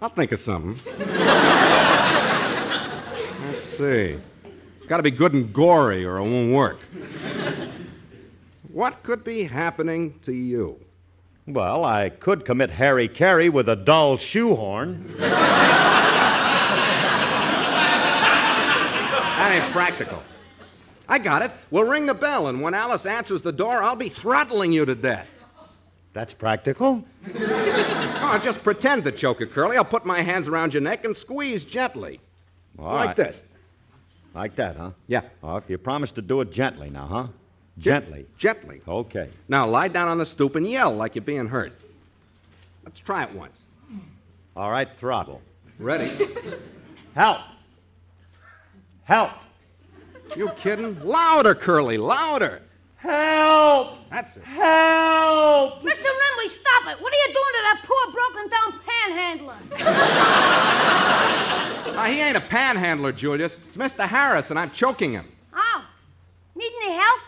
I'll think of something. *laughs* Let's see. It's got to be good and gory, or it won't work. What could be happening to you? Well, I could commit hara-kiri with a dull shoehorn. That ain't practical. I got it. We'll ring the bell, and when Alice answers the door, I'll be throttling you to death. That's practical? Oh, just pretend to choke it, Curly. I'll put my hands around your neck and squeeze gently. All like right. this. Like that, huh? Yeah. Oh, if you promise to do it gently now, huh? Gently. Gently. Okay. Now lie down on the stoop and yell like you're being hurt. Let's try it once. All right, throttle. Ready? Help! Help! You kidding? Louder, Curly, louder. Help! That's it. Help! Mr. Remley, stop it! What are you doing to that poor broken down panhandler? Now, he ain't a panhandler, Julius. It's Mr. Harris, and I'm choking him. Oh, need any help?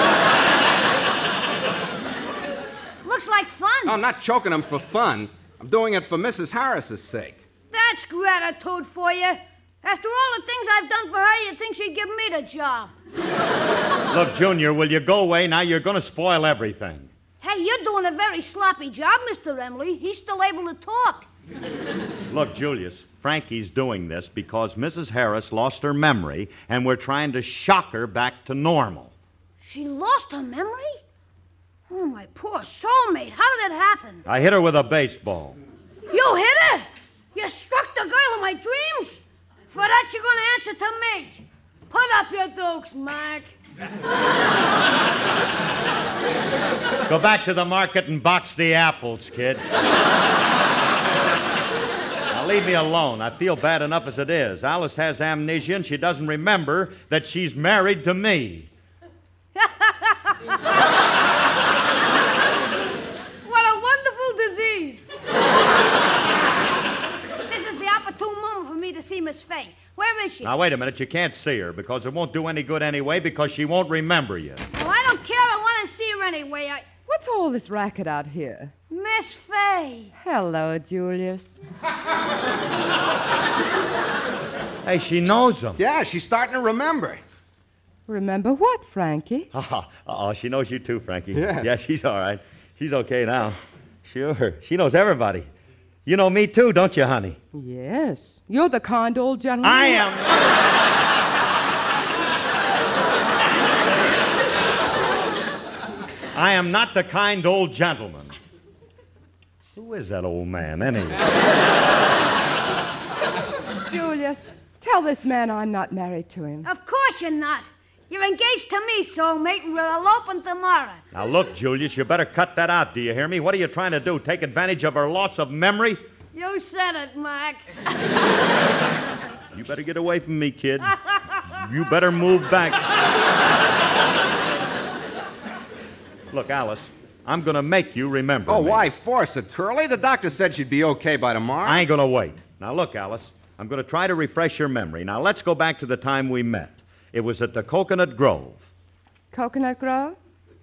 *laughs* Looks like fun. No, I'm not choking him for fun. I'm doing it for Mrs. Harris's sake. That's gratitude for you. After all the things I've done for her, you'd think she'd give me the job. *laughs* Look, Junior, will you go away now? You're going to spoil everything. Hey, you're doing a very sloppy job, Mr. Emily. He's still able to talk. *laughs* Look, Julius, Frankie's doing this because Mrs. Harris lost her memory, and we're trying to shock her back to normal. She lost her memory? Oh, my poor soulmate. How did it happen? I hit her with a baseball. You hit her? You struck the girl of my dreams? For that, you're going to answer to me. Put up your dukes, Mark. Go back to the market and box the apples, kid. now leave me alone. I feel bad enough as it is. Alice has amnesia and she doesn't remember that she's married to me. *laughs* What a wonderful disease. this is the opportune moment for me to see Miss Faye. Where is she? Now wait a minute, you can't see her because it won't do any good anyway because she won't remember you. Well, I don't care. I want to see her anyway. I... What's all this racket out here? Miss Faye. Hello, Julius. Hey, she knows him. Yeah, she's starting to remember. Remember what, Frankie? *laughs* Oh, oh, she knows you too, Frankie. Yeah. Yeah, she's all right. She's okay now. Sure. She knows everybody. You know me too, don't you, honey? Yes. You're the kind old gentleman. I am. *laughs* I am not the kind old gentleman. Who is that old man, anyway? Julius, tell this man I'm not married to him. Of course you're not. You're engaged to me, soulmate, and we're eloping tomorrow. Now, look, Julius, you better cut that out, do you hear me? What are you trying to do? Take advantage of her loss of memory? You said it, Mac. *laughs* You better get away from me, kid. You better move back. Look, Alice, I'm going to make you remember. Oh, me. why force it, Curly? The doctor said she'd be okay by tomorrow. I ain't going to wait. Now, look, Alice, I'm going to try to refresh your memory. Now, let's go back to the time we met. It was at the Coconut Grove. Coconut Grove?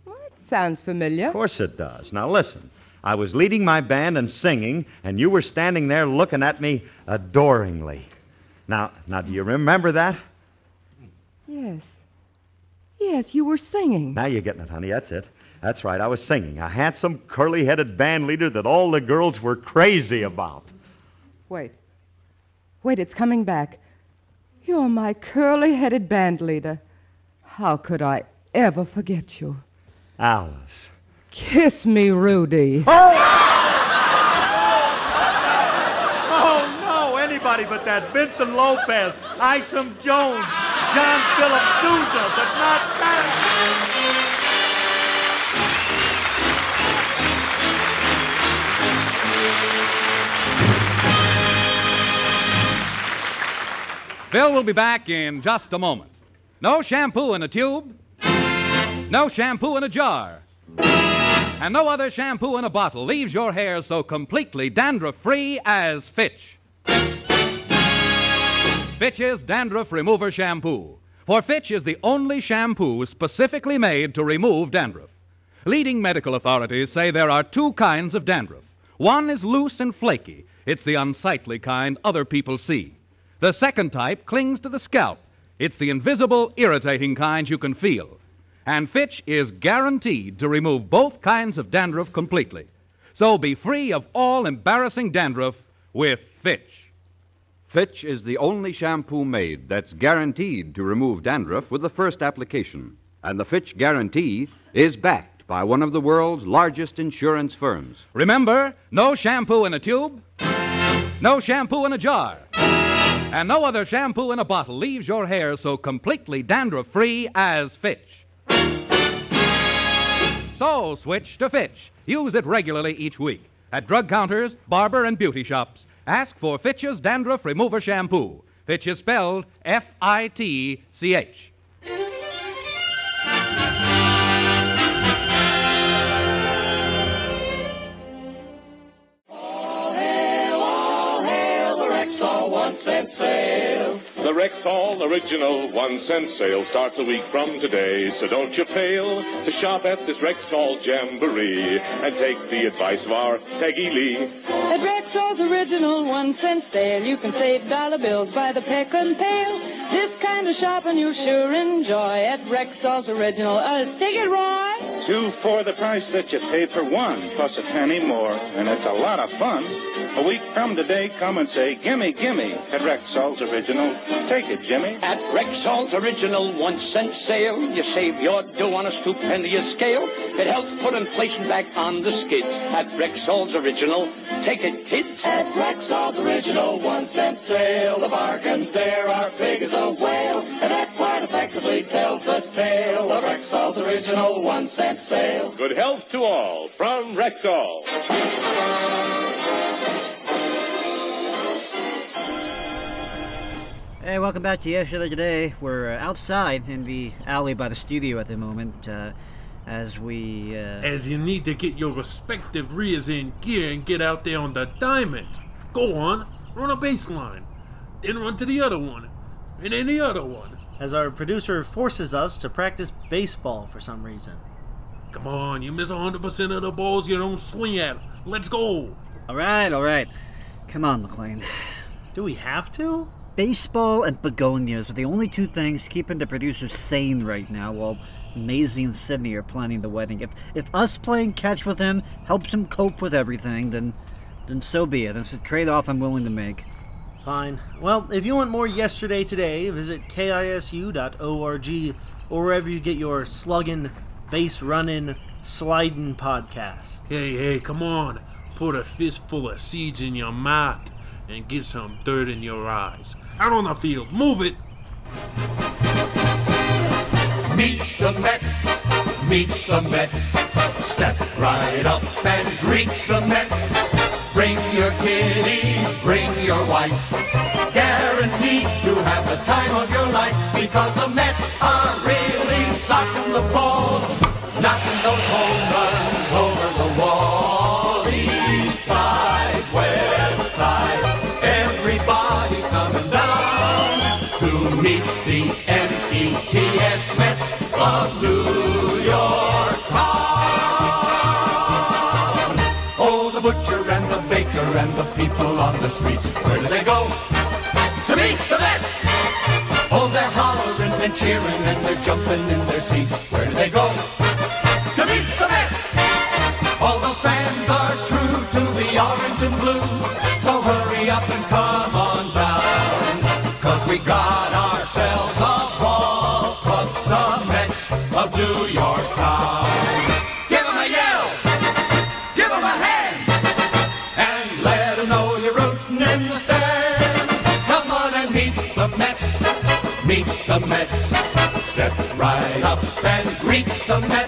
Well, it sounds familiar. Of course it does. Now, listen. I was leading my band and singing, and you were standing there looking at me adoringly. Now, now, do you remember that? Yes. Yes, you were singing. Now you're getting it, honey. That's it. That's right. I was singing. A handsome, curly headed band leader that all the girls were crazy about. Wait. Wait, it's coming back. You're my curly headed band leader. How could I ever forget you? Alice. Kiss me, Rudy. Oh, oh, no. Anybody but that Vincent Lopez, Isham Jones, John Philip Sousa, but not that. Bill will be back in just a moment. No shampoo in a tube, no shampoo in a jar, and no other shampoo in a bottle leaves your hair so completely dandruff free as Fitch. Fitch's Dandruff Remover Shampoo. For Fitch is the only shampoo specifically made to remove dandruff. Leading medical authorities say there are two kinds of dandruff. One is loose and flaky, it's the unsightly kind other people see. The second type clings to the scalp. It's the invisible, irritating kind you can feel. And Fitch is guaranteed to remove both kinds of dandruff completely. So be free of all embarrassing dandruff with Fitch. Fitch is the only shampoo made that's guaranteed to remove dandruff with the first application. And the Fitch guarantee is backed by one of the world's largest insurance firms. Remember, no shampoo in a tube, no shampoo in a jar, and no other shampoo in a bottle leaves your hair so completely dandruff free as Fitch. So switch to Fitch. Use it regularly each week. At drug counters, barber, and beauty shops, ask for Fitch's Dandruff Remover Shampoo. Fitch is spelled F I T C H. The Rexall Original One Cent Sale starts a week from today, so don't you fail to shop at this Rexall Jamboree and take the advice of our Peggy Lee. At Rexall's original one cent sale, you can save dollar bills by the peck and pail. This kind of shopping you'll sure enjoy at Rexall's original. Uh, take it, Roy. Two for the price that you paid for one, plus a penny more, and it's a lot of fun. A week from today, come and say, gimme, gimme, at Rexall's original Take it, Jimmy. At Rexall's original one cent sale, you save your dough on a stupendous scale. It helps put inflation back on the skids. At Rexall's original, take it, kids. At Rexall's original one cent sale, the bargains there are big as a whale, and that quite effectively tells the tale of Rexall's original one cent sale. Good health to all from Rexall. Hey, welcome back to Yesterday Today. We're uh, outside in the alley by the studio at the moment uh, as we. Uh, As you need to get your respective rears in gear and get out there on the diamond. Go on, run a baseline, then run to the other one, and then the other one. As our producer forces us to practice baseball for some reason. Come on, you miss 100% of the balls you don't swing at. Let's go. All right, all right. Come on, McLean. Do we have to? Baseball and begonias are the only two things keeping the producers sane right now while Maisie and Sydney are planning the wedding. If if us playing catch with him helps him cope with everything, then then so be it. It's a trade-off I'm willing to make. Fine. Well, if you want more Yesterday Today, visit kisu.org or wherever you get your sluggin', base running, sliding podcasts. Hey, hey, come on. Put a fistful of seeds in your mouth and get some dirt in your eyes. Out on the field, move it. Meet the Mets, meet the Mets. Step right up and greet the Mets. Bring your kiddies, bring your wife. Guaranteed to have the time of your life because the Mets are really socking the ball, knocking those home runs where do they go? To meet the Mets! Oh, they're hollering and cheering and they're jumping in their seats. Where do they go? To meet the Mets! All the fans are true to the orange and blue. So hurry up and come on down. Cause we got ourselves a up and greet the Mets.